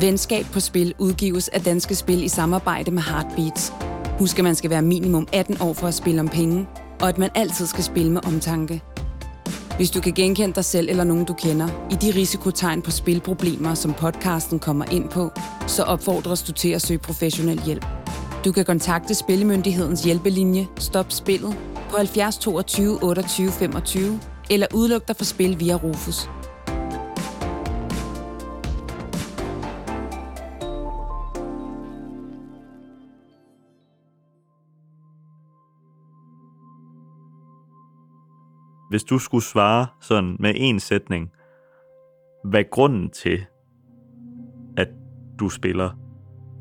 Venskab på Spil udgives af Danske Spil i samarbejde med Heartbeats. Husk, at man skal være minimum 18 år for at spille om penge, og at man altid skal spille med omtanke. Hvis du kan genkende dig selv eller nogen, du kender, i de risikotegn på spilproblemer, som podcasten kommer ind på, så opfordres du til at søge professionel hjælp. Du kan kontakte Spillemyndighedens hjælpelinje Stop Spillet på 70 22 28 25 eller udluk dig for spil via Rufus. Hvis du skulle svare sådan med en sætning, hvad grunden til, at du spiller,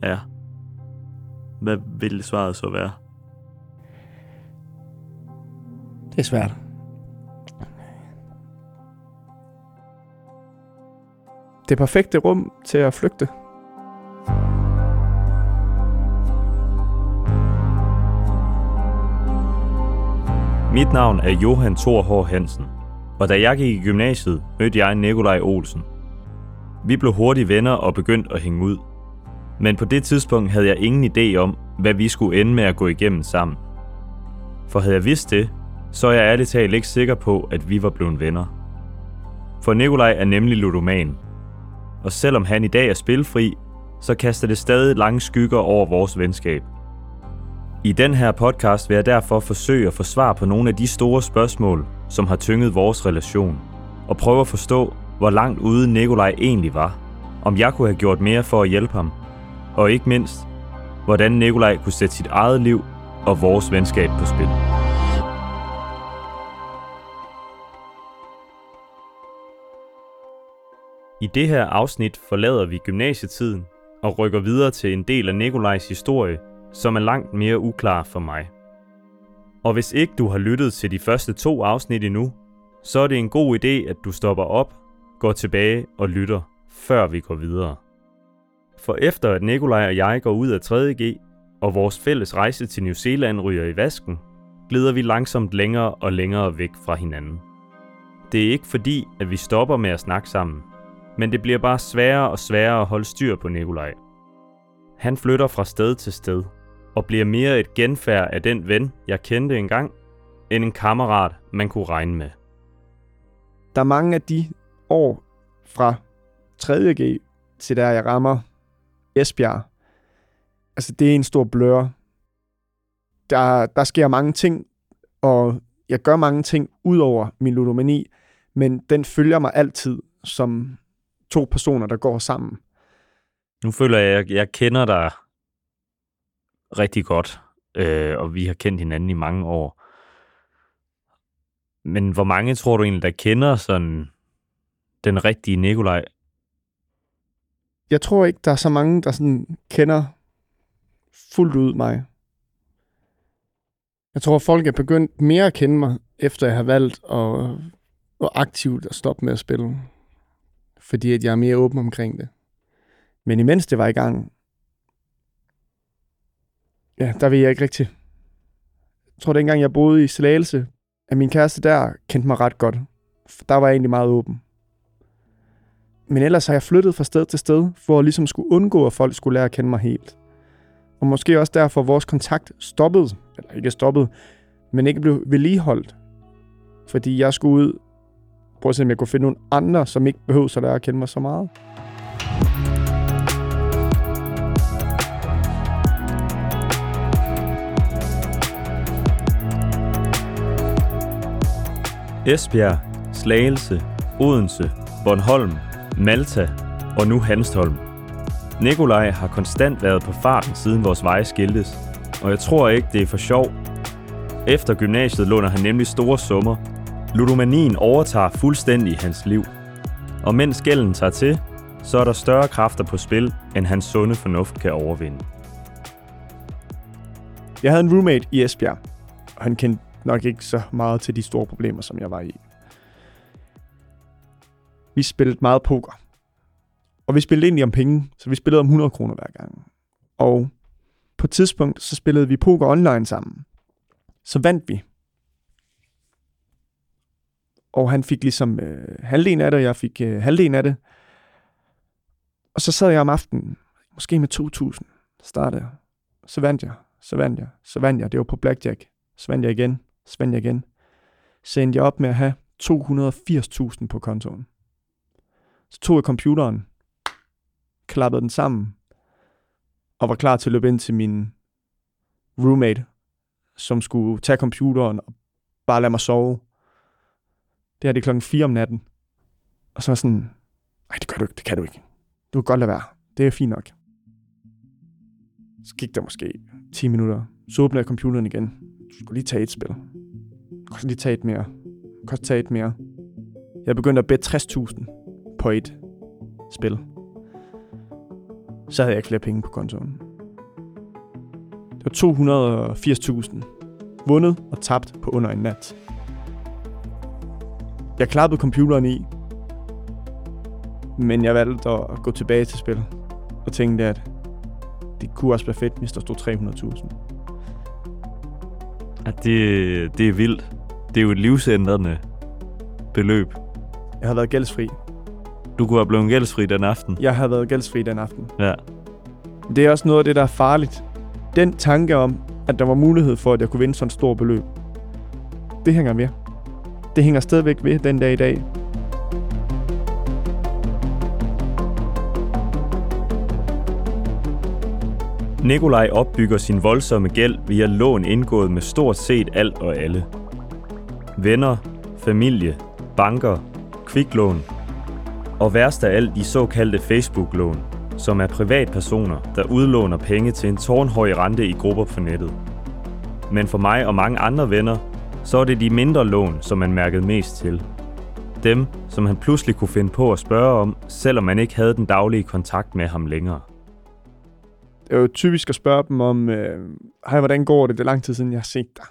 er, hvad vil svaret så være? Det er svært. Det perfekte rum til at flygte. Mit navn er Johan Thor H. Hansen, og da jeg gik i gymnasiet, mødte jeg Nikolaj Olsen. Vi blev hurtigt venner og begyndte at hænge ud. Men på det tidspunkt havde jeg ingen idé om, hvad vi skulle ende med at gå igennem sammen. For havde jeg vidst det, så er jeg ærligt talt ikke sikker på, at vi var blevet venner. For Nikolaj er nemlig ludoman. Og selvom han i dag er spilfri, så kaster det stadig lange skygger over vores venskab. I den her podcast vil jeg derfor forsøge at få svar på nogle af de store spørgsmål, som har tynget vores relation, og prøve at forstå, hvor langt ude Nikolaj egentlig var, om jeg kunne have gjort mere for at hjælpe ham, og ikke mindst, hvordan Nikolaj kunne sætte sit eget liv og vores venskab på spil. I det her afsnit forlader vi gymnasietiden og rykker videre til en del af Nikolajs historie, som er langt mere uklar for mig. Og hvis ikke du har lyttet til de første to afsnit endnu, så er det en god idé, at du stopper op, går tilbage og lytter, før vi går videre. For efter at Nikolaj og jeg går ud af 3.G, og vores fælles rejse til New Zealand ryger i vasken, glider vi langsomt længere og længere væk fra hinanden. Det er ikke fordi, at vi stopper med at snakke sammen, men det bliver bare sværere og sværere at holde styr på Nikolaj. Han flytter fra sted til sted, og bliver mere et genfærd af den ven, jeg kendte engang, end en kammerat, man kunne regne med. Der er mange af de år fra 3.G til der jeg rammer Esbjerg. Altså, det er en stor blør. Der, der sker mange ting, og jeg gør mange ting ud over min ludomani, men den følger mig altid som to personer, der går sammen. Nu føler jeg, at jeg kender dig rigtig godt, øh, og vi har kendt hinanden i mange år. Men hvor mange tror du egentlig, der kender sådan den rigtige Nikolaj? Jeg tror ikke, der er så mange, der sådan kender fuldt ud mig. Jeg tror, folk er begyndt mere at kende mig, efter jeg har valgt at, at aktivt at stoppe med at spille. Fordi at jeg er mere åben omkring det. Men imens det var i gang, ja, der ved jeg ikke rigtigt. Jeg tror, dengang jeg boede i Slagelse, at min kæreste der kendte mig ret godt. Der var jeg egentlig meget åben. Men ellers har jeg flyttet fra sted til sted, for at ligesom skulle undgå, at folk skulle lære at kende mig helt. Og måske også derfor vores kontakt stoppede, eller ikke stoppede, men ikke blev vedligeholdt. Fordi jeg skulle ud, prøve at se, om jeg kunne finde nogle andre, som ikke behøvede at lære at kende mig så meget. Esbjerg, Slagelse, Odense, Bornholm, Malta og nu Hanstholm. Nikolaj har konstant været på farten siden vores veje skiltes, og jeg tror ikke, det er for sjov. Efter gymnasiet låner han nemlig store summer. Ludomanien overtager fuldstændig hans liv. Og mens gælden tager til, så er der større kræfter på spil, end hans sunde fornuft kan overvinde. Jeg havde en roommate i Esbjerg, og han kendte nok ikke så meget til de store problemer, som jeg var i. Vi spillede meget poker. Og vi spillede egentlig om penge, så vi spillede om 100 kroner hver gang. Og på et tidspunkt, så spillede vi poker online sammen. Så vandt vi. Og han fik ligesom øh, halvdelen af det, og jeg fik øh, halvdelen af det. Og så sad jeg om aftenen, måske med 2.000, startede jeg. Så vandt jeg, så vandt jeg, så vandt jeg. Det var på blackjack. Så vandt jeg igen, så igen. Så endte jeg op med at have 280.000 på kontoen. Så tog jeg computeren, klappede den sammen, og var klar til at løbe ind til min roommate, som skulle tage computeren og bare lade mig sove. Det her det er klokken 4 om natten. Og så var sådan, nej, det gør du ikke, det kan du ikke. Du kan godt lade være. Det er fint nok. Så gik der måske 10 minutter. Så åbnede jeg computeren igen. Du skulle lige tage et spil kunne lige tage et mere. Du tage et mere. Jeg begyndte at bede 60.000 på et spil. Så havde jeg ikke flere penge på kontoen. Det var 280.000. Vundet og tabt på under en nat. Jeg klappede computeren i, men jeg valgte at gå tilbage til spil og tænkte, at det kunne også være fedt, hvis der stod 300.000. Ja, det, det er vildt. Det er jo et livsændrende beløb. Jeg har været gældsfri. Du kunne have blevet gældsfri den aften. Jeg har været gældsfri den aften. Ja. Det er også noget af det, der er farligt. Den tanke om, at der var mulighed for, at jeg kunne vinde sådan et stort beløb, det hænger ved. Det hænger stadigvæk ved den dag i dag. Nikolaj opbygger sin voldsomme gæld via lån indgået med stort set alt og alle. Venner, familie, banker, kviklån og værst af alt de såkaldte Facebook-lån, som er privatpersoner, der udlåner penge til en tårnhøj rente i grupper på nettet. Men for mig og mange andre venner, så er det de mindre lån, som man mærkede mest til. Dem, som han pludselig kunne finde på at spørge om, selvom man ikke havde den daglige kontakt med ham længere. Det er jo typisk at spørge dem om, øh, hej, hvordan går det? Det er lang tid siden, jeg har set dig.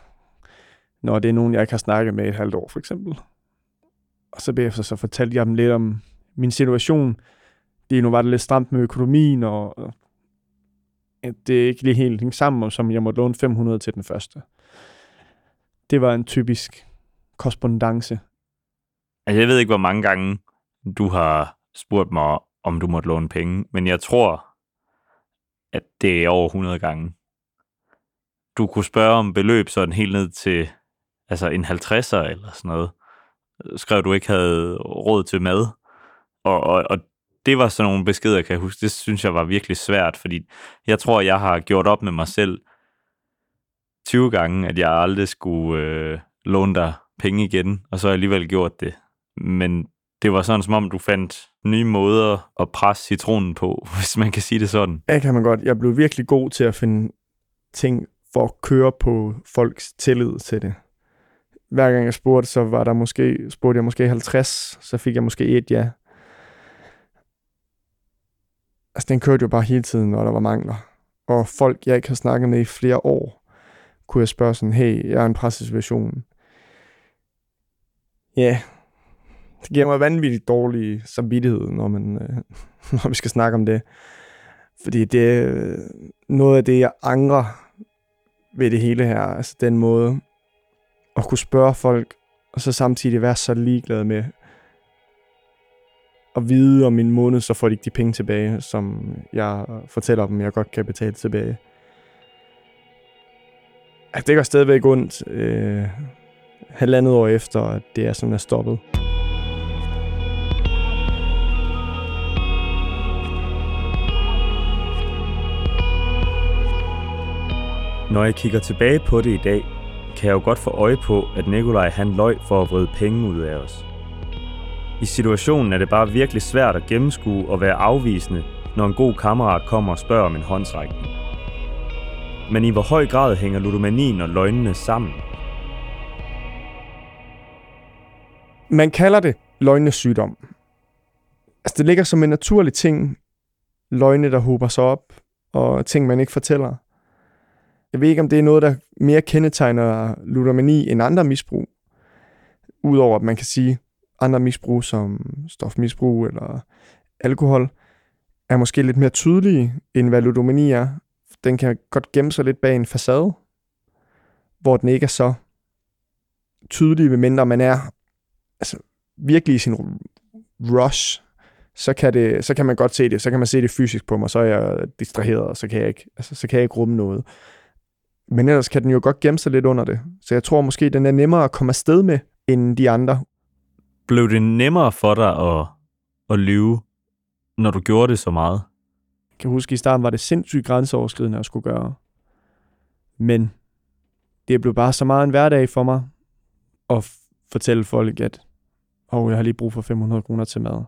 Når det er nogen, jeg ikke har snakket med et halvt år, for eksempel. Og så bagefter så fortalte jeg dem lidt om min situation. Det nu var det lidt stramt med økonomien, og at det ikke lige helt hængt sammen, og som jeg måtte låne 500 til den første. Det var en typisk korrespondence. Altså, jeg ved ikke, hvor mange gange du har spurgt mig, om du måtte låne penge, men jeg tror, at det er over 100 gange. Du kunne spørge om beløb sådan helt ned til altså en 50'er eller sådan noget. Skrev du ikke havde råd til mad. Og, og, og det var sådan nogle beskeder, kan jeg huske. Det synes jeg var virkelig svært, fordi jeg tror, jeg har gjort op med mig selv 20 gange, at jeg aldrig skulle øh, låne dig penge igen, og så har jeg alligevel gjort det. Men det var sådan, som om du fandt nye måder at presse citronen på, hvis man kan sige det sådan. Ja, kan man godt. Jeg blev virkelig god til at finde ting for at køre på folks tillid til det. Hver gang jeg spurgte, så var der måske, spurgte jeg måske 50, så fik jeg måske et ja. Altså, den kørte jo bare hele tiden, når der var mangler. Og folk, jeg ikke har snakket med i flere år, kunne jeg spørge sådan, hey, jeg er i en pressesituation. Ja, det giver mig vanvittigt dårlig samvittighed, når, man, øh, når vi skal snakke om det. Fordi det er øh, noget af det, jeg angrer ved det hele her. Altså den måde at kunne spørge folk, og så samtidig være så ligeglad med at vide om en måned, så får de ikke de penge tilbage, som jeg fortæller dem, jeg godt kan betale tilbage. Altså, det gør stadigvæk ondt øh, halvandet år efter, at det er sådan er stoppet. Når jeg kigger tilbage på det i dag, kan jeg jo godt få øje på, at Nikolaj han løj for at vride penge ud af os. I situationen er det bare virkelig svært at gennemskue og være afvisende, når en god kammerat kommer og spørger om en håndsrækning. Men i hvor høj grad hænger ludomanien og løgnene sammen? Man kalder det løgnesygdom. Altså det ligger som en naturlig ting, løgne, der hober sig op, og ting, man ikke fortæller. Jeg ved ikke, om det er noget, der mere kendetegner ludomani end andre misbrug. Udover at man kan sige, andre misbrug som stofmisbrug eller alkohol, er måske lidt mere tydelige, end hvad ludomani er. Den kan godt gemme sig lidt bag en facade, hvor den ikke er så tydelig, medmindre man er altså, virkelig i sin rush, så kan, det, så kan man godt se det. Så kan man se det fysisk på mig, så er jeg distraheret, og så kan jeg ikke, altså, så kan jeg ikke rumme noget. Men ellers kan den jo godt gemme sig lidt under det. Så jeg tror måske, den er nemmere at komme afsted med, end de andre. Blev det nemmere for dig at, at lyve, når du gjorde det så meget? Jeg kan huske, at i starten var det sindssygt grænseoverskridende at skulle gøre. Men det blev bare så meget en hverdag for mig at fortælle folk, at oh, jeg har lige brug for 500 kroner til mad.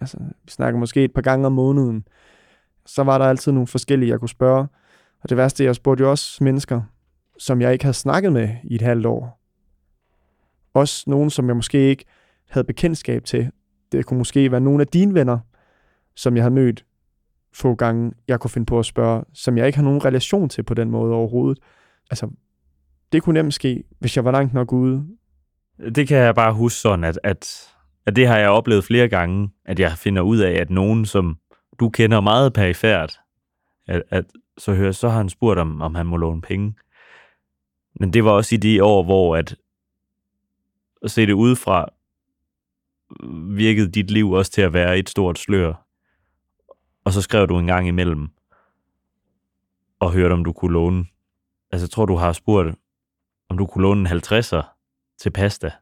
Altså, vi snakker måske et par gange om måneden. Så var der altid nogle forskellige, jeg kunne spørge. Og det værste, jeg spurgte jo også mennesker, som jeg ikke havde snakket med i et halvt år. Også nogen, som jeg måske ikke havde bekendtskab til. Det kunne måske være nogle af dine venner, som jeg har mødt få gange, jeg kunne finde på at spørge, som jeg ikke har nogen relation til på den måde overhovedet. Altså, det kunne nemt ske, hvis jeg var langt nok ude. Det kan jeg bare huske sådan, at, at, at det har jeg oplevet flere gange, at jeg finder ud af, at nogen, som du kender meget perifært, at, at så, hører, så har han spurgt, om, om han må låne penge. Men det var også i de år, hvor at, at se det udefra, virkede dit liv også til at være et stort slør. Og så skrev du en gang imellem, og hørte, om du kunne låne. Altså, jeg tror, du har spurgt, om du kunne låne en 50'er til pasta.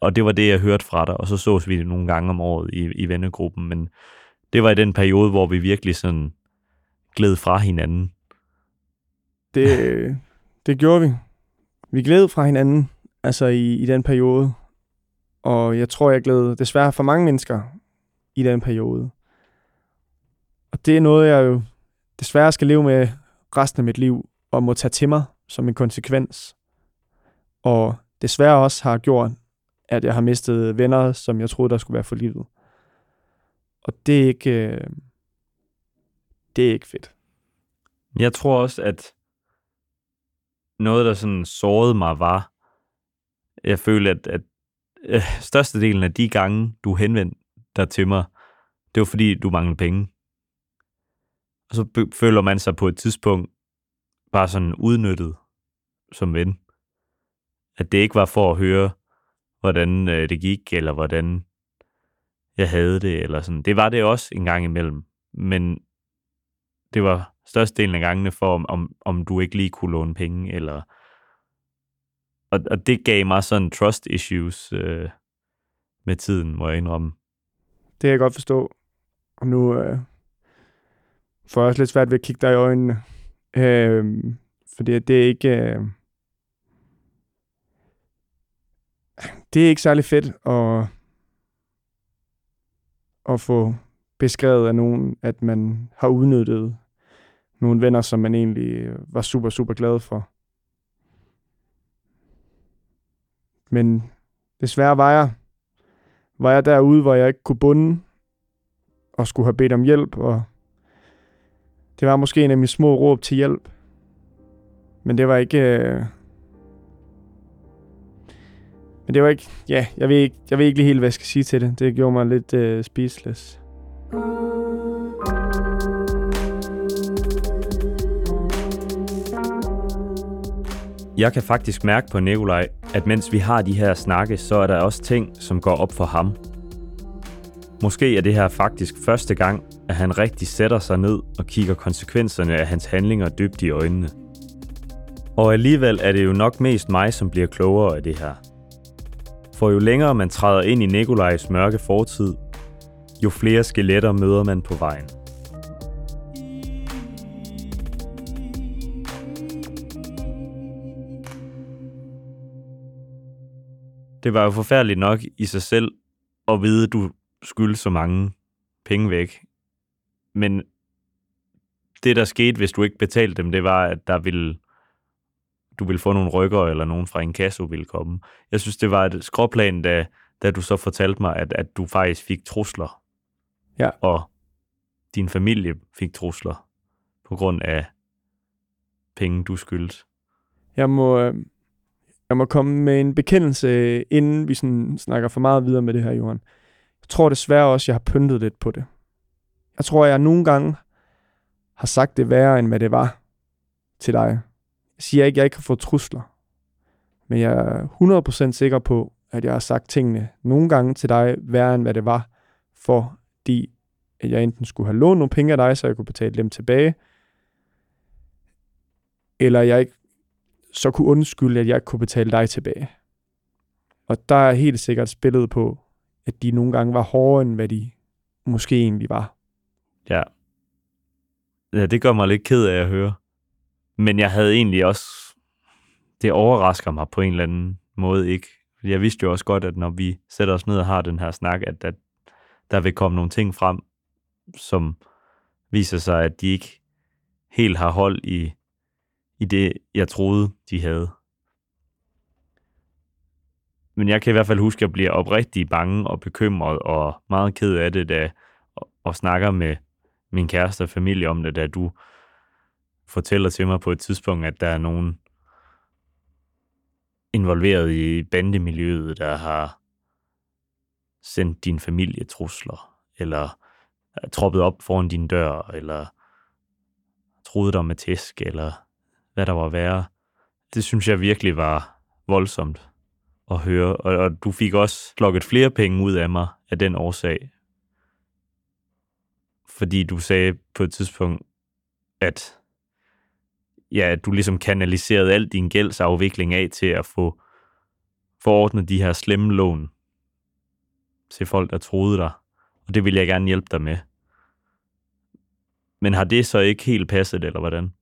Og det var det, jeg hørte fra dig, og så sås vi nogle gange om året i, i vennegruppen, men det var i den periode, hvor vi virkelig sådan gled fra hinanden. Det, det gjorde vi. Vi gled fra hinanden, altså i, i den periode. Og jeg tror, jeg glæder desværre for mange mennesker i den periode. Og det er noget, jeg jo desværre skal leve med resten af mit liv, og må tage til mig som en konsekvens. Og desværre også har gjort, at jeg har mistet venner, som jeg troede, der skulle være for livet. Og det er ikke, øh, det er ikke fedt. Jeg tror også, at noget, der sådan sårede mig, var, jeg føler, at, at øh, størstedelen af de gange, du henvendte dig til mig, det var fordi, du manglede penge. Og så føler man sig på et tidspunkt bare sådan udnyttet som ven. At det ikke var for at høre, hvordan øh, det gik, eller hvordan jeg havde det, eller sådan. Det var det også en gang imellem. Men det var størstedelen af gangene for, om, om, om du ikke lige kunne låne penge, eller... Og, og det gav mig sådan trust issues øh, med tiden, må jeg indrømme. Det kan jeg godt forstå. Og nu øh, får jeg også lidt svært ved at kigge dig i øjnene. Øh, fordi det er ikke... Øh, det er ikke særlig fedt at, at få beskrevet af nogen, at man har udnyttet nogle venner, som man egentlig øh, var super, super glad for. Men desværre var jeg, var jeg derude, hvor jeg ikke kunne bunde og skulle have bedt om hjælp, og det var måske en af mine små råb til hjælp. Men det var ikke... Øh... Men det var ikke... Ja, jeg ved ikke, jeg ved ikke lige helt, hvad jeg skal sige til det. Det gjorde mig lidt øh, speechless. Jeg kan faktisk mærke på Nikolaj, at mens vi har de her snakke, så er der også ting, som går op for ham. Måske er det her faktisk første gang, at han rigtig sætter sig ned og kigger konsekvenserne af hans handlinger dybt i øjnene. Og alligevel er det jo nok mest mig, som bliver klogere af det her. For jo længere man træder ind i Nikolajs mørke fortid, jo flere skeletter møder man på vejen. Det var jo forfærdeligt nok i sig selv at vide, at du skylde så mange penge væk. Men det, der skete, hvis du ikke betalte dem, det var, at der ville, du ville få nogle rykker, eller nogen fra en kasse ville komme. Jeg synes, det var et skråplan, da, da du så fortalte mig, at, at du faktisk fik trusler. Ja. Og din familie fik trusler på grund af penge, du skyldte. Jeg må, øh, jeg må komme med en bekendelse, inden vi sådan snakker for meget videre med det her, Johan. Jeg tror desværre også, jeg har pyntet lidt på det. Jeg tror, jeg nogle gange har sagt det værre, end hvad det var til dig. Jeg siger ikke, at jeg ikke har fået trusler. Men jeg er 100% sikker på, at jeg har sagt tingene nogle gange til dig værre, end hvad det var fordi at jeg enten skulle have lånt nogle penge af dig, så jeg kunne betale dem tilbage, eller jeg ikke så kunne undskylde, at jeg ikke kunne betale dig tilbage. Og der er helt sikkert spillet på, at de nogle gange var hårdere, end hvad de måske egentlig var. Ja. Ja, det gør mig lidt ked af at høre. Men jeg havde egentlig også... Det overrasker mig på en eller anden måde ikke. Jeg vidste jo også godt, at når vi sætter os ned og har den her snak, at, at der vil komme nogle ting frem, som viser sig, at de ikke helt har hold i, i det, jeg troede, de havde. Men jeg kan i hvert fald huske, at jeg bliver oprigtig bange og bekymret og meget ked af det, da og, og snakker med min kæreste og familie om det, da du fortæller til mig på et tidspunkt, at der er nogen involveret i bandemiljøet, der har sendt din familie trusler, eller troppet op foran din dør, eller troet dig med tæsk, eller hvad der var værre. Det synes jeg virkelig var voldsomt at høre, og, og du fik også lukket flere penge ud af mig af den årsag. Fordi du sagde på et tidspunkt, at ja, at du ligesom kanaliserede al din gældsafvikling af til at få forordnet de her slemme lån til folk, der troede dig. Og det vil jeg gerne hjælpe dig med. Men har det så ikke helt passet, eller hvordan?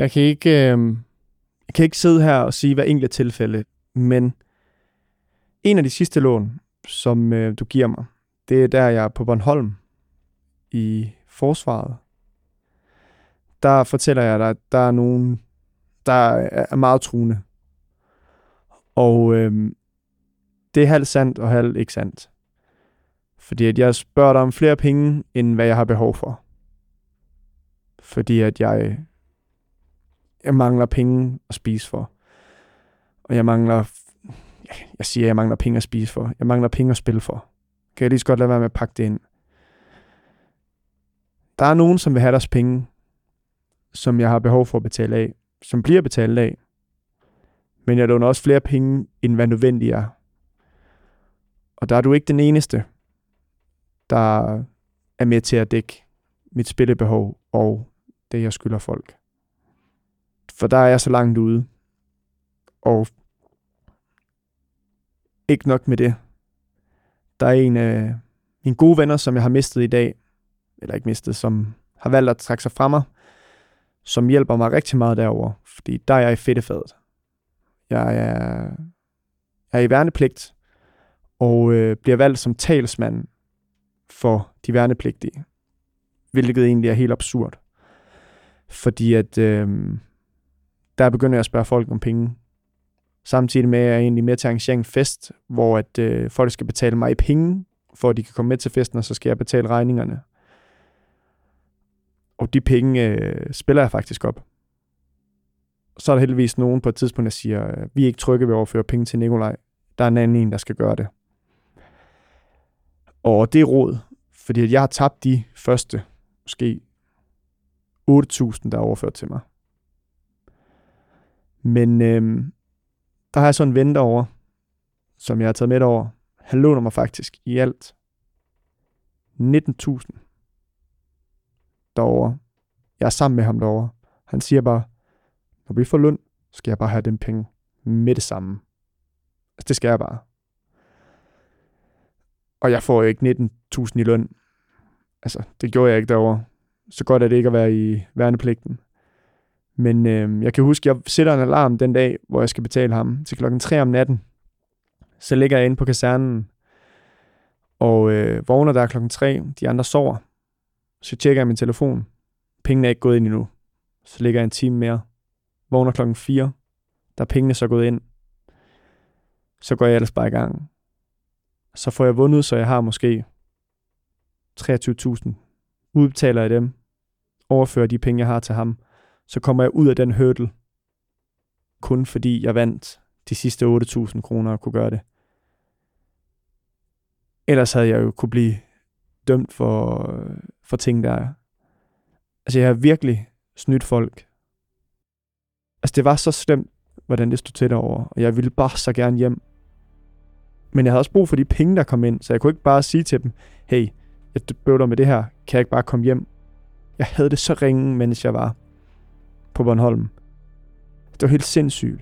Jeg kan ikke, øh, jeg kan ikke sidde her og sige hver enkelt tilfælde, men en af de sidste lån, som øh, du giver mig, det er der, jeg er på Bornholm i forsvaret. Der fortæller jeg dig, at der er nogen, der er meget truende. Og øh, det er halvt sandt og halvt ikke sandt. Fordi at jeg spørger dig om flere penge, end hvad jeg har behov for. Fordi at jeg, jeg mangler penge at spise for. Og jeg mangler, jeg siger, jeg mangler penge at spise for. Jeg mangler penge at spille for. Kan jeg lige så godt lade være med at pakke det ind. Der er nogen, som vil have deres penge, som jeg har behov for at betale af, som bliver betalt af. Men jeg låner også flere penge, end hvad nødvendigt er. Og der er du ikke den eneste, der er med til at dække mit spillebehov og det, jeg skylder folk. For der er jeg så langt ude. Og ikke nok med det. Der er en af mine gode venner, som jeg har mistet i dag, eller ikke mistet, som har valgt at trække sig fra mig, som hjælper mig rigtig meget derover, fordi der er jeg i fedtefadet. Jeg er, jeg er i værnepligt, og øh, bliver valgt som talsmand for de værnepligtige, hvilket egentlig er helt absurd. Fordi at øh, der begynder jeg at spørge folk om penge. Samtidig med, at jeg er egentlig med til at arrangere en fest, hvor at, øh, folk skal betale mig penge, for at de kan komme med til festen, og så skal jeg betale regningerne. Og de penge øh, spiller jeg faktisk op. Så er der heldigvis nogen på et tidspunkt, der siger, øh, vi er ikke trygge ved at overføre penge til Nikolaj. Der er en anden en, der skal gøre det. Og det er råd, fordi jeg har tabt de første, måske 8.000, der er overført til mig. Men øh, der har jeg så en ven derovre, som jeg har taget med over. Han låner mig faktisk i alt 19.000 derovre. Jeg er sammen med ham derovre. Han siger bare, når vi får løn, skal jeg bare have den penge med det samme. Altså, det skal jeg bare. Og jeg får jo ikke 19.000 i løn. Altså, det gjorde jeg ikke derovre. Så godt er det ikke at være i værnepligten. Men øh, jeg kan huske, jeg sætter en alarm den dag, hvor jeg skal betale ham til klokken 3 om natten. Så ligger jeg inde på kasernen, og øh, vågner der klokken 3. De andre sover. Så tjekker jeg min telefon. Pengene er ikke gået ind endnu. Så ligger jeg en time mere. Vågner klokken 4. Der er pengene så gået ind. Så går jeg ellers bare i gang så får jeg vundet, så jeg har måske 23.000. Udbetaler jeg dem, overfører de penge, jeg har til ham, så kommer jeg ud af den hurdle, kun fordi jeg vandt de sidste 8.000 kroner og kunne gøre det. Ellers havde jeg jo kunne blive dømt for, for ting, der er. Altså, jeg har virkelig snydt folk. Altså, det var så slemt, hvordan det stod til derovre, og jeg ville bare så gerne hjem. Men jeg havde også brug for de penge, der kom ind, så jeg kunne ikke bare sige til dem, hey, jeg bøvler med det her, kan jeg ikke bare komme hjem? Jeg havde det så ringe, mens jeg var på Bornholm. Det var helt sindssygt.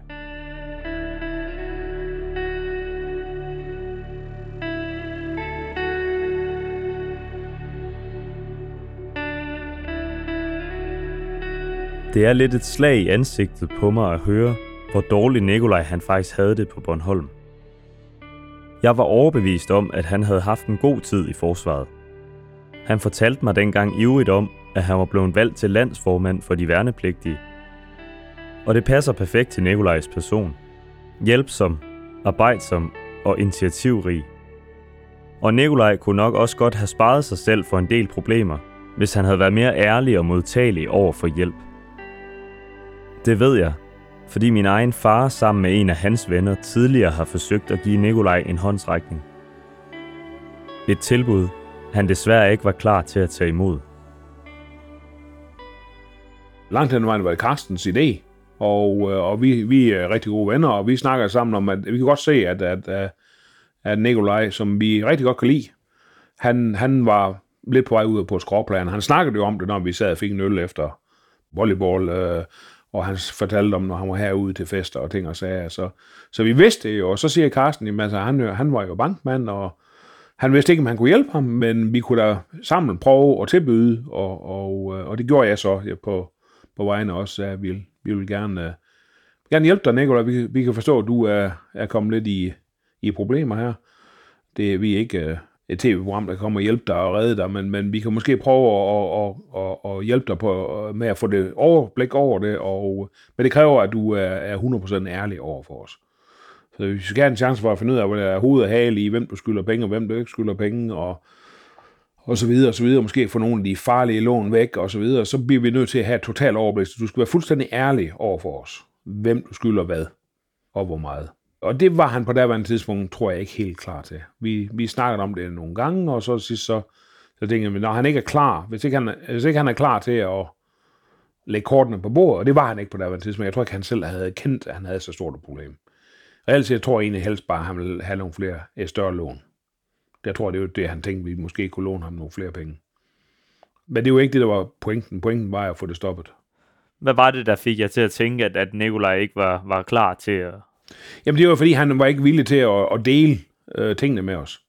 Det er lidt et slag i ansigtet på mig at høre, hvor dårlig Nikolaj han faktisk havde det på Bornholm. Jeg var overbevist om, at han havde haft en god tid i forsvaret. Han fortalte mig dengang ivrigt om, at han var blevet valgt til landsformand for de værnepligtige. Og det passer perfekt til Nikolajs person. Hjælpsom, arbejdsom og initiativrig. Og Nikolaj kunne nok også godt have sparet sig selv for en del problemer, hvis han havde været mere ærlig og modtagelig over for hjælp. Det ved jeg, fordi min egen far sammen med en af hans venner tidligere har forsøgt at give Nikolaj en håndsrækning. Et tilbud, han desværre ikke var klar til at tage imod. Langt hen vejen var det Carstens idé, og, øh, og vi, vi er rigtig gode venner, og vi snakker sammen om, at vi kan godt se, at, at, at, Nikolaj, som vi rigtig godt kan lide, han, han var lidt på vej ud på skråplan. Han snakkede jo om det, når vi sad og fik en øl efter volleyball, øh, og han fortalte om, når han var herude til fester og ting og sager. Så, så vi vidste det jo, og så siger Carsten, at altså, han, han var jo bankmand, og han vidste ikke, om han kunne hjælpe ham, men vi kunne da sammen prøve at tilbyde, og, og, øh, og det gjorde jeg så jeg på, på vegne også, af vi, vi vil gerne, uh, gerne hjælpe dig, Nicolaj. Vi, vi kan forstå, at du er, er kommet lidt i, i problemer her. Det er vi ikke... Uh, et tv-program, der kommer og hjælpe dig og redde dig, men, men vi kan måske prøve at, at, at, at hjælpe dig på, øh, med at få det overblik over det, og, men det kræver, at du er, er 100% ærlig over for os. Så hvis vi skal have en chance for at finde ud af, hvad der er hoved og hale i, hvem du skylder penge, og hvem du ikke skylder penge, og, og så videre, og så videre, måske få nogle af de farlige lån væk, og så videre, så bliver vi nødt til at have et totalt overblik. Så du skal være fuldstændig ærlig over for os, hvem du skylder hvad, og hvor meget. Og det var han på daværende tidspunkt, tror jeg ikke helt klar til. Vi, vi snakkede om det nogle gange, og så sidst så, så tænkte jeg, når han ikke er klar, hvis ikke han, hvis ikke han er klar til at lægge kortene på bordet, og det var han ikke på daværende tidspunkt, jeg tror ikke, han selv havde kendt, at han havde så stort et problem. Reelt jeg tror egentlig helst bare, at han ville have nogle flere større lån. Jeg tror, det er jo det, han tænkte, vi måske kunne låne ham nogle flere penge. Men det er jo ikke det, der var pointen. Pointen var at få det stoppet. Hvad var det, der fik jer til at tænke, at, at Nikolaj ikke var, var klar til at, Jamen det var fordi, han var ikke villig til at, at dele øh, tingene med os.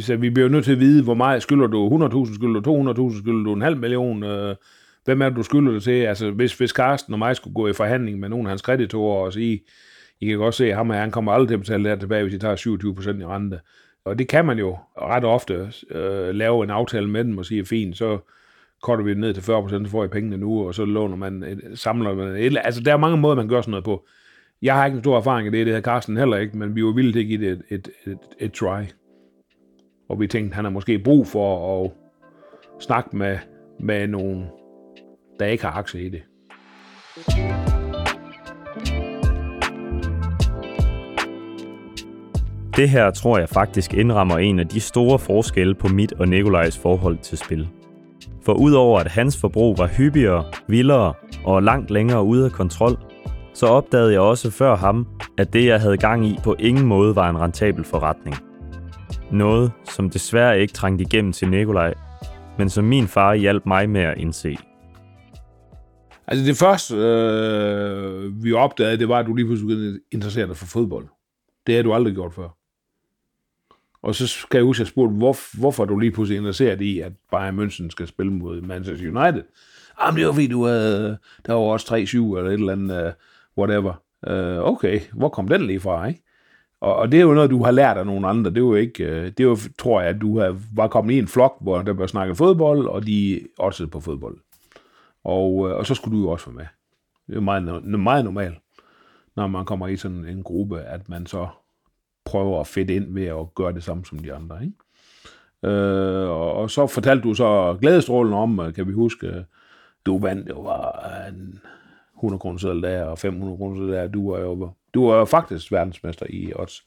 Så vi bliver nødt til at vide, hvor meget skylder du 100.000, skylder du 200.000, skylder du en halv million, øh, hvem er det, du skylder det til? Altså, hvis, hvis Karsten og mig skulle gå i forhandling med nogle af hans kreditorer og sige, I kan godt se, at ham han kommer aldrig til at betale det tilbage, hvis I tager 27 procent i rente. Og det kan man jo ret ofte øh, lave en aftale med dem og sige, fint, så korter vi det ned til 40%, så får I pengene nu, og så låner man, samler man et, Altså, der er mange måder, man gør sådan noget på. Jeg har ikke en stor erfaring i det, det har Carsten heller ikke, men vi var villige til at give det et, et, et, et try. Og vi tænkte, han har måske brug for at snakke med, med nogen, der ikke har aktier i det. Det her tror jeg faktisk indrammer en af de store forskelle på mit og Nikolajs forhold til spil. For udover at hans forbrug var hyppigere, vildere og langt længere ude af kontrol, så opdagede jeg også før ham, at det jeg havde gang i på ingen måde var en rentabel forretning. Noget, som desværre ikke trængte igennem til Nikolaj, men som min far hjalp mig med at indse. Altså det første, øh, vi opdagede, det var, at du lige pludselig interesseret dig for fodbold. Det har du aldrig gjort før. Og så skal jeg huske, at jeg spurgte, hvor, hvorfor er du lige pludselig interesseret i, at Bayern München skal spille mod Manchester United? Ah, Jamen, det var fordi, du havde, der var også 3-7 eller et eller andet, uh, whatever. Uh, okay, hvor kom den lige fra, ikke? Og, og det er jo noget, du har lært af nogle andre. Det er jo ikke, uh, det er jo, tror jeg, at du har, var kommet i en flok, hvor der blev snakket fodbold, og de også på fodbold. Og, uh, og så skulle du jo også være med. Det er meget, meget normalt, når man kommer i sådan en gruppe, at man så prøver at fedte ind ved at gøre det samme som de andre. Ikke? Øh, og, og så fortalte du så glædestrålen om, øh, kan vi huske, du vandt, jo var en 100 kroner der, og 500 kroner der. Du var jo du var jo faktisk verdensmester i odds.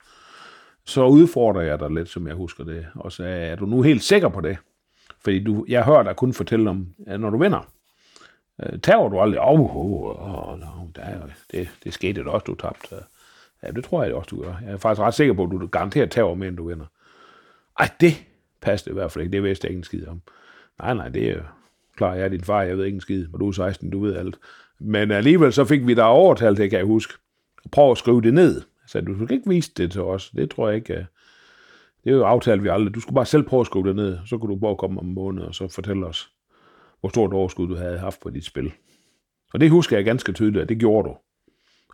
Så udfordrer jeg dig lidt, som jeg husker det, og så er du nu helt sikker på det? Fordi du, jeg hører dig kun fortælle om, øh, når du vinder. Øh, tager du aldrig? Åh, oh, oh, oh, oh, det, det, det skete da også, du tabte øh, Ja, det tror jeg også, du gør. Jeg er faktisk ret sikker på, at du garanteret tager mere, end du vinder. Ej, det passede i hvert fald ikke. Det vidste jeg ingen en skid om. Nej, nej, det er klar, jeg er din far, jeg ved ikke en skid, men du er 16, du ved alt. Men alligevel så fik vi der overtalt det, kan jeg huske. Prøv at skrive det ned. Så du skal ikke vise det til os. Det tror jeg ikke. Øh, det er jo aftalt, vi aldrig. Du skulle bare selv prøve at skrive det ned. Så kunne du bare komme om en måned, og så fortælle os, hvor stort overskud du havde haft på dit spil. Og det husker jeg ganske tydeligt, at det gjorde du.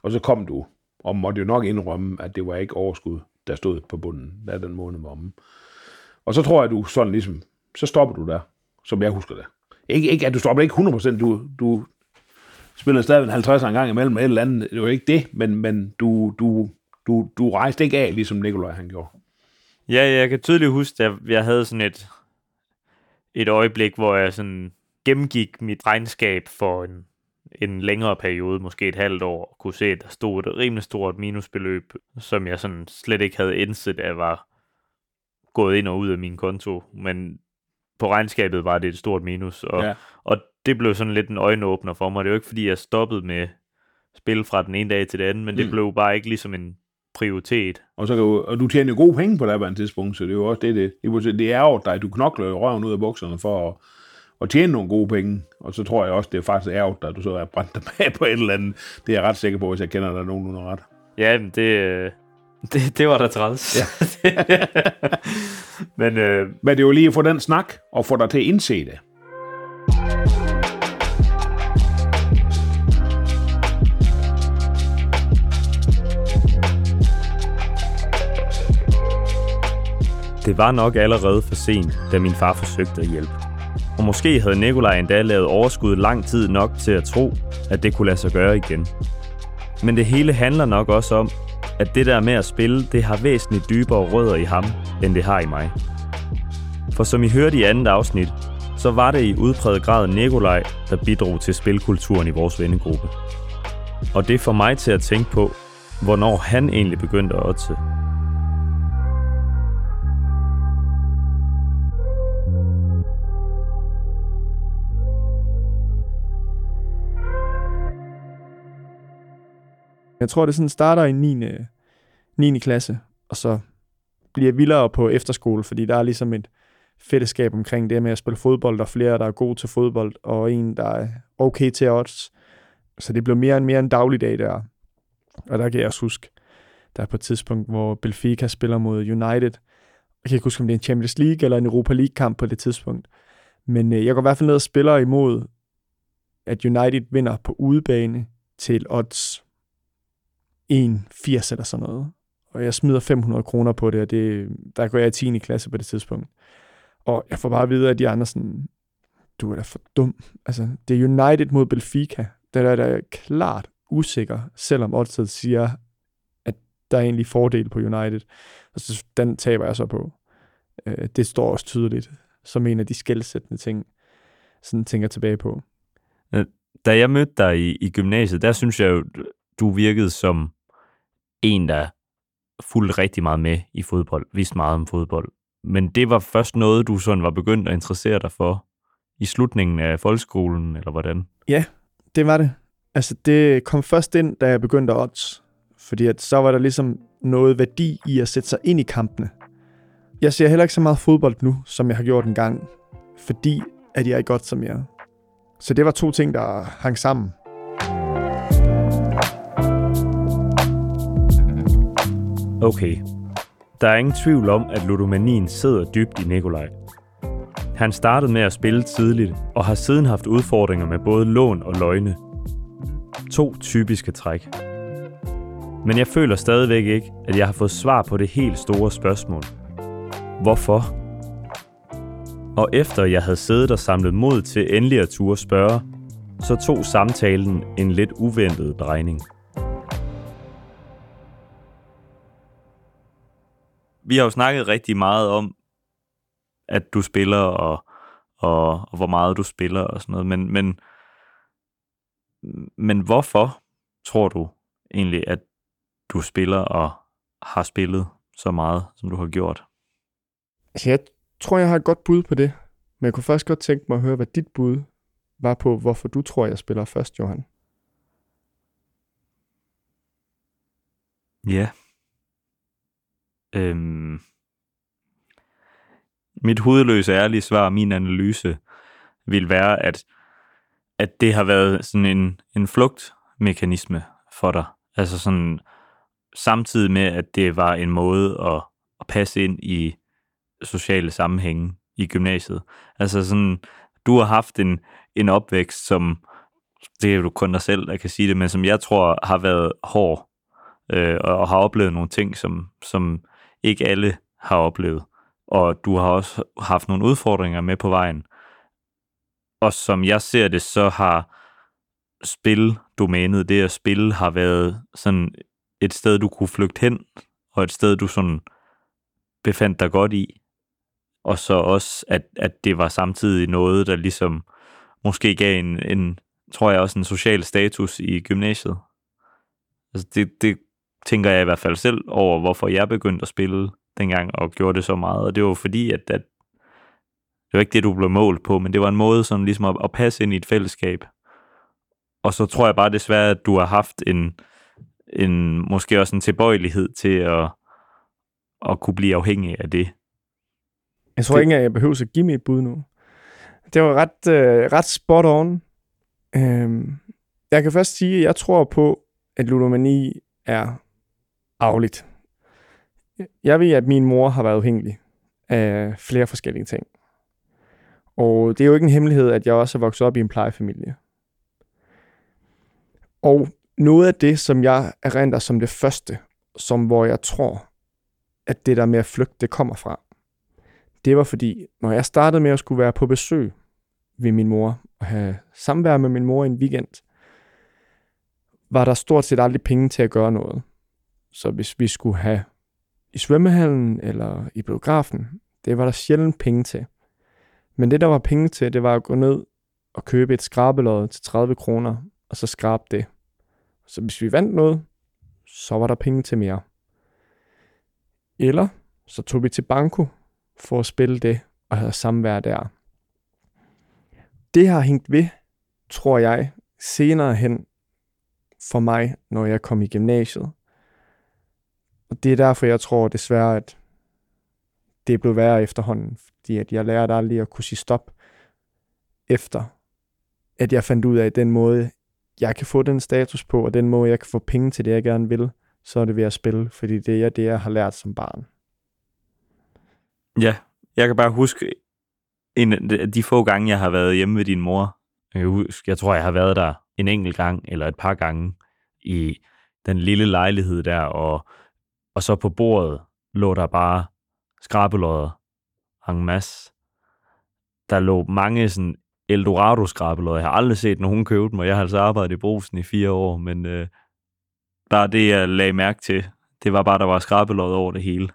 Og så kom du, og måtte jo nok indrømme, at det var ikke overskud, der stod på bunden, da den måned var omme. Og så tror jeg, at du sådan ligesom, så stopper du der, som jeg husker det. Ikke, ikke at du stopper ikke 100%, du, du spiller stadig 50 en gang imellem eller et eller andet, det var ikke det, men, men du, du, du, du rejste ikke af, ligesom Nikolaj han gjorde. Ja, jeg kan tydeligt huske, at jeg havde sådan et, et øjeblik, hvor jeg sådan gennemgik mit regnskab for en, en længere periode, måske et halvt år, kunne se, at der stod et rimelig stort minusbeløb, som jeg sådan slet ikke havde indset, at var gået ind og ud af min konto. Men på regnskabet var det et stort minus, og, Ja. og det blev sådan lidt en øjenåbner for mig. Det er jo ikke, fordi jeg stoppede med spil fra den ene dag til den anden, men det Mm. blev bare ikke ligesom en prioritet. Og, så kan du, og du tjener jo gode penge på det her tidspunkt, så det er jo også det, det, det, det er jo dig, du knokler jo røven ud af bukserne for at, at tjene nogle gode penge. Og så tror jeg også, det er faktisk ærgerligt, at du så er brændt dig på et eller andet. Det er jeg ret sikker på, hvis jeg kender dig nogenlunde ret. Ja, men det, øh, det, det var da træls. Ja. men øh, Men det er jo lige at få den snak, og få dig til at indse det. det var nok allerede for sent, da min far forsøgte at hjælpe. Og måske havde Nikolaj endda lavet overskud lang tid nok til at tro, at det kunne lade sig gøre igen. Men det hele handler nok også om, at det der med at spille, det har væsentligt dybere rødder i ham, end det har i mig. For som I hørte i andet afsnit, så var det i udpræget grad Nikolaj, der bidrog til spilkulturen i vores vennegruppe. Og det får mig til at tænke på, hvornår han egentlig begyndte at otte. Jeg tror, det sådan starter i 9. 9. klasse, og så bliver vildere på efterskole, fordi der er ligesom et fællesskab omkring det med at spille fodbold, og flere, der er gode til fodbold, og en, der er okay til odds. Så det blev mere og mere en dagligdag der. Og der kan jeg også huske, der er på et tidspunkt, hvor Benfica spiller mod United. Jeg kan ikke huske, om det er en Champions League eller en Europa League-kamp på det tidspunkt. Men øh, jeg går i hvert fald ned og spiller imod, at United vinder på udebane til odds 1,80 eller sådan noget. Og jeg smider 500 kroner på det, og det, der går jeg i 10. klasse på det tidspunkt. Og jeg får bare at vide de andre sådan, du er da for dum. Altså, det er United mod Benfica. Det er da klart usikker, selvom oddset siger, at der er egentlig fordel på United. Og så, den taber jeg så på. Øh, det står også tydeligt som en af de skældsættende ting, sådan tænker tilbage på. Øh, da jeg mødte dig i, i gymnasiet, der synes jeg jo, du virkede som en, der fulgte rigtig meget med i fodbold, vidste meget om fodbold. Men det var først noget, du sådan var begyndt at interessere dig for i slutningen af folkeskolen, eller hvordan? Ja, Det var det. Altså, det kom først ind, da jeg begyndte at odds. Fordi at så var der ligesom noget værdi i at sætte sig ind i kampene. Jeg ser heller ikke så meget fodbold nu, som jeg har gjort engang. Fordi at jeg er godt som jeg. Så det var to ting, der hang sammen. Okay. Der er ingen tvivl om, at ludomanien sidder dybt i Nikolaj. Han startede med at spille tidligt, og har siden haft udfordringer med både lån og løgne. To typiske træk. Men jeg føler stadigvæk ikke, at jeg har fået svar på det helt store spørgsmål. Hvorfor? Og efter jeg havde siddet og samlet mod til endelig at turde spørge, så tog samtalen en lidt uventet drejning. Vi har jo snakket rigtig meget om, at du spiller, og, og, og hvor meget du spiller og sådan noget, men, men, men hvorfor tror du egentlig, at du spiller og har spillet så meget, som du har gjort? Altså, jeg tror, jeg har et godt bud på det. Men jeg kunne først godt tænke mig at høre, hvad dit bud var på, hvorfor du tror, jeg spiller først, Johan. Ja. Øhm. Mit hovedløse ærlige svar, min analyse, vil være, at, at det har været sådan en, en flugtmekanisme for dig. Altså sådan, samtidig med, at det var en måde at, at passe ind i sociale sammenhænge i gymnasiet. Altså sådan, du har haft en, en opvækst, som, det er jo kun dig selv, der kan sige det, men som jeg tror har været hård, øh, og, og har oplevet nogle ting, som, som ikke alle har oplevet. Og du har også haft nogle udfordringer med på vejen. Og som jeg ser det, så har spildomænet, det at spille, har været sådan et sted, du kunne flygte hen, og et sted, du sådan befandt dig godt i. Og så også, at, at det var samtidig noget, der ligesom måske gav en, en, tror jeg også, en social status i gymnasiet. Altså det, det tænker jeg i hvert fald selv over, hvorfor jeg begyndte at spille dengang og gjorde det så meget. Og det var fordi, at, at det var ikke det, du blev målt på, men det var en måde sådan ligesom at, at passe ind i et fællesskab. Og så tror jeg bare desværre, at du har haft en, en måske også en tilbøjelighed til at, at kunne blive afhængig af det. Jeg tror det... ikke, at jeg behøver at give mig et bud nu. Det var ret, øh, ret spot on. Øhm, jeg kan først sige, at jeg tror på, at ludomani er afligt. Jeg ved, at min mor har været afhængig af flere forskellige ting. Og det er jo ikke en hemmelighed, at jeg også er vokset op i en plejefamilie. Og noget af det, som jeg erindrer som det første, som hvor jeg tror, at det der med at flygte, det kommer fra, det var fordi, når jeg startede med at skulle være på besøg ved min mor, og have samvær med min mor en weekend, var der stort set aldrig penge til at gøre noget. Så hvis vi skulle have i svømmehallen eller i biografen, det var der sjældent penge til. Men det, der var penge til, det var at gå ned og købe et skrabelod til 30 kroner, og så skrabe det. Så hvis vi vandt noget, så var der penge til mere. Eller så tog vi til banko for at spille det og have samvær der. Det har hængt ved, tror jeg, senere hen for mig, når jeg kom i gymnasiet. Og det er derfor, jeg tror desværre, at det blev værre efterhånden, fordi at jeg lærte aldrig at kunne sige stop, efter at jeg fandt ud af, at den måde, jeg kan få den status på, og den måde, jeg kan få penge til det, jeg gerne vil, så er det ved at spille, fordi det er det, jeg har lært som barn. Ja, jeg kan bare huske en af de få gange, jeg har været hjemme ved din mor. Jeg, huske, jeg tror, jeg har været der en enkelt gang, eller et par gange, i den lille lejlighed der, og, og så på bordet lå der bare skrabelodder en masse. Der lå mange sådan Eldorado skrabelodder. Jeg har aldrig set nogen købe dem, og jeg har altså arbejdet i brusen i fire år, men øh, bare det, jeg lagde mærke til, det var bare, der var skrabelodder over det hele.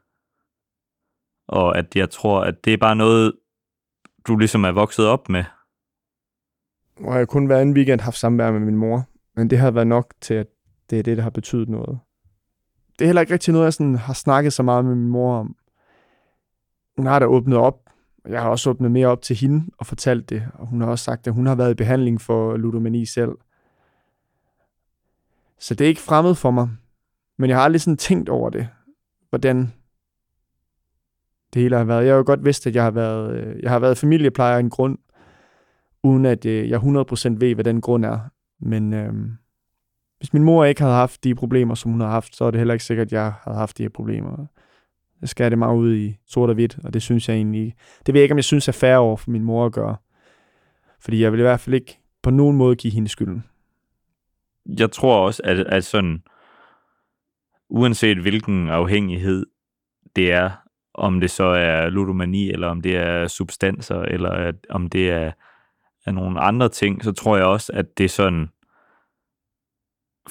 Og at jeg tror, at det er bare noget, du ligesom er vokset op med. Og jeg kun hver en weekend haft samvær med min mor, men det har været nok til, at det er det, der har betydet noget. Det er heller ikke rigtig noget, jeg sådan har snakket så meget med min mor om. Hun har da åbnet op. Jeg har også åbnet mere op til hende og fortalt det. Og hun har også sagt, at hun har været i behandling for ludomani selv. Så det er ikke fremmed for mig. Men jeg har aldrig sådan tænkt over det. Hvordan det hele har været. Jeg har jo godt vidst, at jeg har været, øh, jeg har været familieplejer af en grund, uden at øh, jeg 100% ved, hvad den grund er. Men øhm, hvis min mor ikke havde haft de problemer, som hun har haft, så er det heller ikke sikkert, at jeg havde haft de her problemer. Jeg skærer det meget ud i sort og hvidt, og det synes jeg egentlig... Det ved jeg ikke, om jeg synes er fair over for min mor at gøre. Fordi jeg vil i hvert fald ikke på nogen måde give hende skylden. Jeg tror også, at, at sådan, uanset hvilken afhængighed det er, om det så er ludomani, eller om det er substanser, eller at, om det er, er nogle andre ting, så tror jeg også, at det er sådan,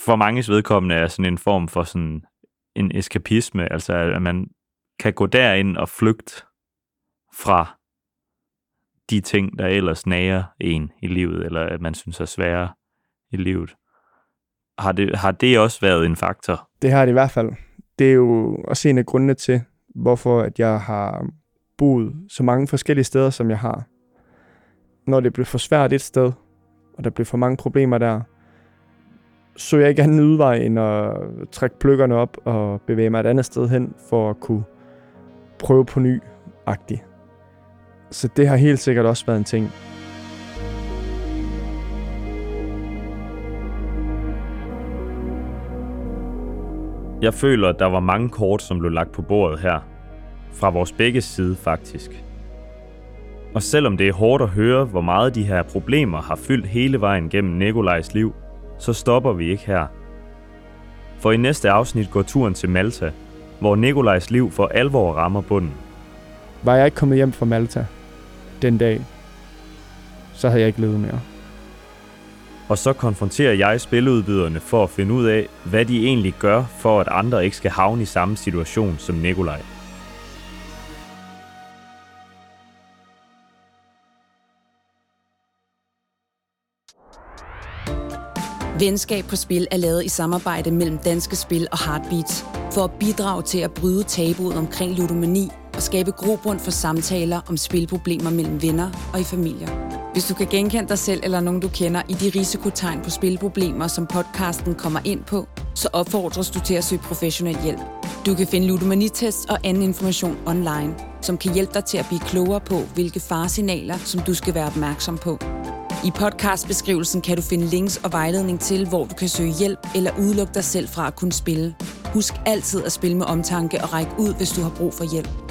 for manges vedkommende er sådan en form for sådan en eskapisme, altså at man kan gå derind og flygte fra de ting, der ellers nager en i livet, eller at man synes er svære i livet. Har det, har det også været en faktor? Det har det i hvert fald. Det er jo også en af grundene til, hvorfor at jeg har boet så mange forskellige steder, som jeg har. Når det blev for svært et sted, og der blev for mange problemer der, så jeg ikke anden udvej end at trække pløkkerne op og bevæge mig et andet sted hen for at kunne prøve på ny agtigt. Så det har helt sikkert også været en ting. Jeg føler, at der var mange kort, som blev lagt på bordet her. Fra vores begge side faktisk. Og selvom det er hårdt at høre, hvor meget de her problemer har fyldt hele vejen gennem Nikolajs liv, så stopper vi ikke her. For i næste afsnit går turen til Malta, hvor Nikolajs liv for alvor rammer bunden. Var jeg ikke kommet hjem fra Malta den dag, så havde jeg ikke levet mere. Og så konfronterer jeg spiludbyderne for at finde ud af, hvad de egentlig gør, for at andre ikke skal havne i samme situation som Nikolaj. Venskab på Spil er lavet i samarbejde mellem Danske Spil og Heartbeats for at bidrage til at bryde tabuet omkring ludomani og skabe grobund for samtaler om spilproblemer mellem venner og i familier. Hvis du kan genkende dig selv eller nogen, du kender i de risikotegn på spilproblemer, som podcasten kommer ind på, så opfordres du til at søge professionel hjælp. Du kan finde ludomanitest og anden information online, som kan hjælpe dig til at blive klogere på, hvilke faresignaler, som du skal være opmærksom på. I podcastbeskrivelsen kan du finde links og vejledning til, hvor du kan søge hjælp eller udelukke dig selv fra at kunne spille. Husk altid at spille med omtanke og række ud, hvis du har brug for hjælp.